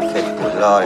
rien fait pour l'or,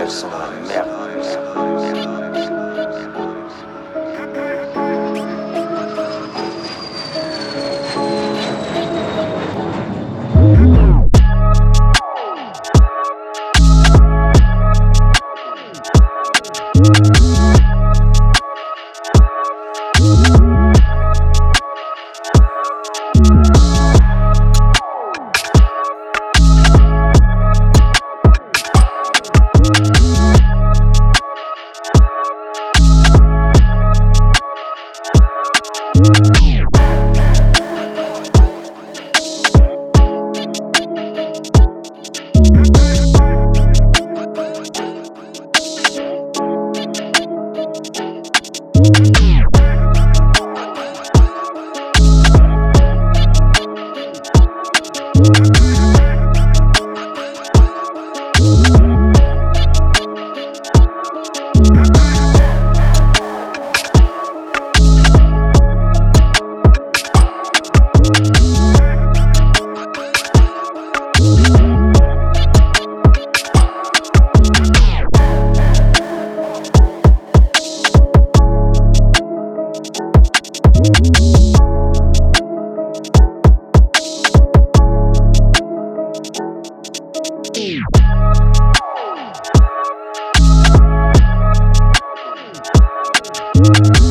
elles sont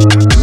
Thank